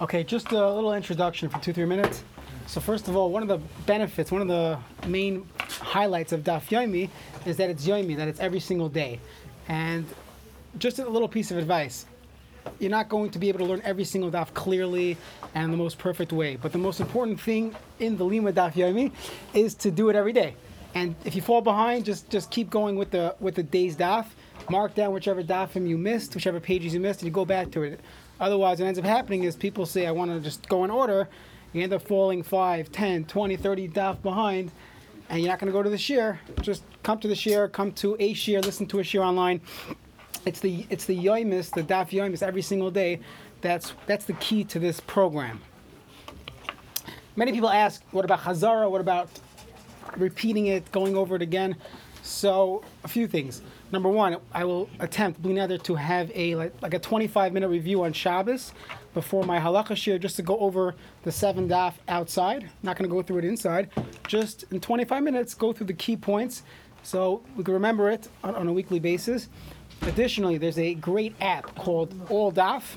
Okay, just a little introduction for two, three minutes. So first of all, one of the benefits, one of the main highlights of Daf Yomi is that it's Yomi, that it's every single day. And just a little piece of advice. You're not going to be able to learn every single daf clearly and the most perfect way. But the most important thing in the Lima Daf Yomi is to do it every day. And if you fall behind, just just keep going with the with the day's daf. Mark down whichever dafim you missed, whichever pages you missed, and you go back to it. Otherwise, what ends up happening is people say, I want to just go in order. You end up falling 5, 10, 20, 30 daf behind, and you're not going to go to the shiur. Just come to the shiur, come to a shiur, listen to a shiur online. It's the it's the yoimis, the daf yoimis every single day. That's that's the key to this program. Many people ask, what about Chazara? What about repeating it, going over it again? So a few things. Number one, I will attempt bli neder to have a like, like a 25 minute review on Shabbos before my halacha shiur, just to go over the seven daf outside. Not going to go through it inside. Just in 25 minutes, go through the key points, so we can remember it on, on a weekly basis. Additionally, there's a great app called All Daf.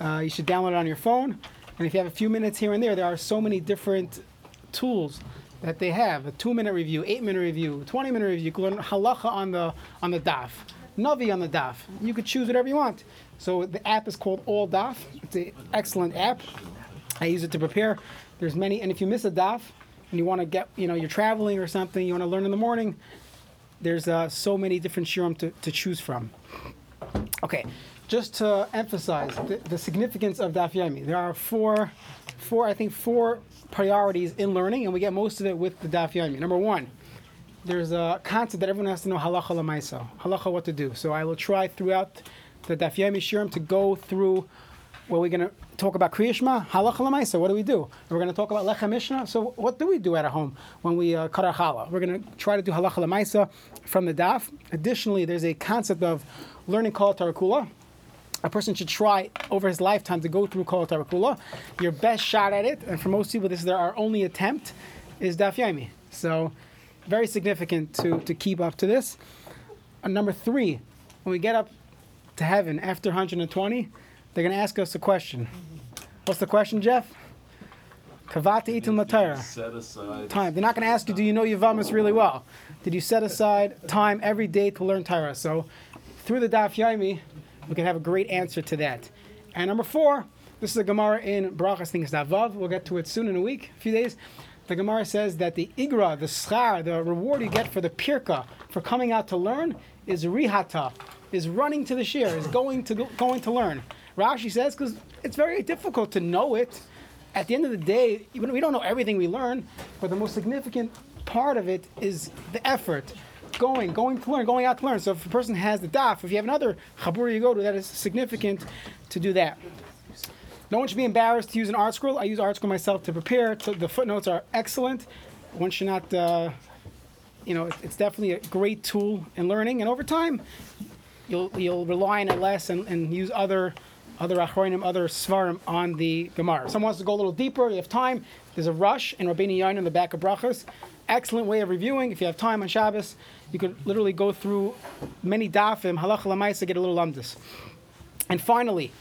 Uh, you should download it on your phone. And if you have a few minutes here and there, there are so many different tools that they have. A two-minute review, eight-minute review, 20-minute review. You can learn halacha on the on the daf, navi on the daf. You could choose whatever you want. So the app is called All Daf. It's an excellent app. I use it to prepare. There's many, and if you miss a daf and you want to get, you know, you're traveling or something, you want to learn in the morning, there's uh, so many different shiurim to, to choose from. Okay, just to emphasize the, the significance of Daf Yomi, there are four, four, I think, four priorities in learning, and we get most of it with the Daf Yomi. Number one, there's a concept that everyone has to know halacha lamaisa, halacha what to do. So I will try throughout the Daf Yomi shiurim to go through where we're going to talk about Kriya Shema, halacha lamaisa. What do we do? And We're going to talk about lechem mishneh. So what do we do at home when we uh, cut our challah? We're going to try to do halacha lamaisa from the daf. Additionally, there's a concept of learning kol tarakula. A person should try over his lifetime to go through kol tarakula. Your best shot at it, and for most people, this is their only attempt, is daf yomi. So very significant to, to keep up to this. And number three, when we get up to heaven after 120, they're going to ask us a question. What's the question, Jeff? Latara. Set aside Time. They're not going to ask you, do you know Yavamas really well? Did you set aside time every day to learn Torah? So through the Daf Yomi, we can have a great answer to that. And number four, this is a Gemara in Brachas, it's Vav. We'll get to it soon in a week, a few days. The Gemara says that the igra, the schar, the reward you get for the pirka, for coming out to learn, is rihata, is running to the shiur, is going to going to learn. Rashi says because it's very difficult to know it. At the end of the day, we don't know everything we learn, but the most significant part of it is the effort. Going, going to learn, going out to learn. So if a person has the daf, if you have another chabur you go to, that is significant to do that. No one should be embarrassed to use an ArtScroll. I use ArtScroll myself to prepare. The footnotes are excellent. One should not, uh, you know, it's definitely a great tool in learning. And over time, you'll you'll rely on it less and, and use other other achronim, other svarim on the Gemara. Someone wants to go a little deeper, you have time. There's a Rosh in Rabbeinu Yonah in the back of Brachas. Excellent way of reviewing. If you have time on Shabbos, you could literally go through many dafim, halacha lamaisa, get a little lumdus. And finally,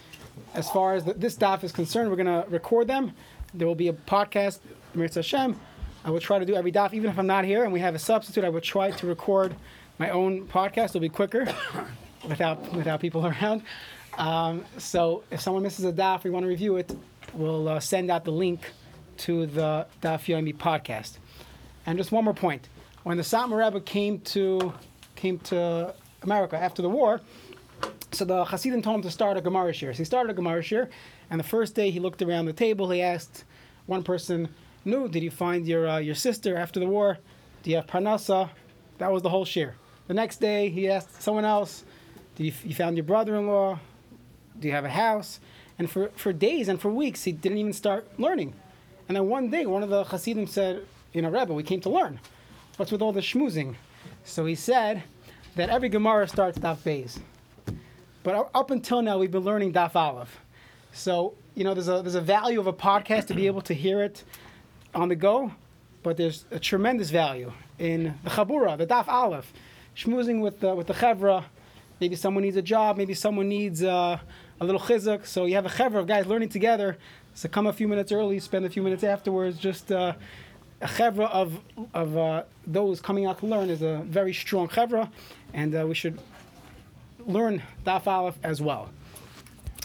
as far as the, this daf is concerned, we're going to record them. There will be a podcast, im yirtzeh Hashem. I will try to do every daf, even if I'm not here and we have a substitute. I will try to record my own podcast. It'll be quicker without without people around. Um, so if someone misses a daf, we want to review it, we'll uh, send out the link to the Daf Yomi podcast. And just one more point: when the Satmar Rebbe came to came to America after the war, so the Hasidim told him to start a Gemara shiur. So he started a Gemara shiur, and the first day he looked around the table. He asked one person, "No, did you find your uh, your sister after the war? Do you have parnasa?" That was the whole shiur. The next day he asked someone else, "Did you, you found your brother-in-law? Do you have a house?" And for, for days and for weeks he didn't even start learning. And then one day one of the Hasidim said, "You know, Rebbe, we came to learn. What's with all the schmoozing?" So he said that every Gemara starts daf beis. But up- until now, we've been learning Daf Aleph. So, you know, there's a, there's a value of a podcast to be able to hear it on the go, but there's a tremendous value in the Chabura, the Daf Aleph, schmoozing with the, with the Chevra. Maybe someone needs a job, maybe someone needs uh, a little chizuk. So you have a chevra of guys learning together. So come a few minutes early, spend a few minutes afterwards. Just uh, a chevra of of uh, those coming out to learn is a very strong chevra, and uh, we should learn daf aleph as well.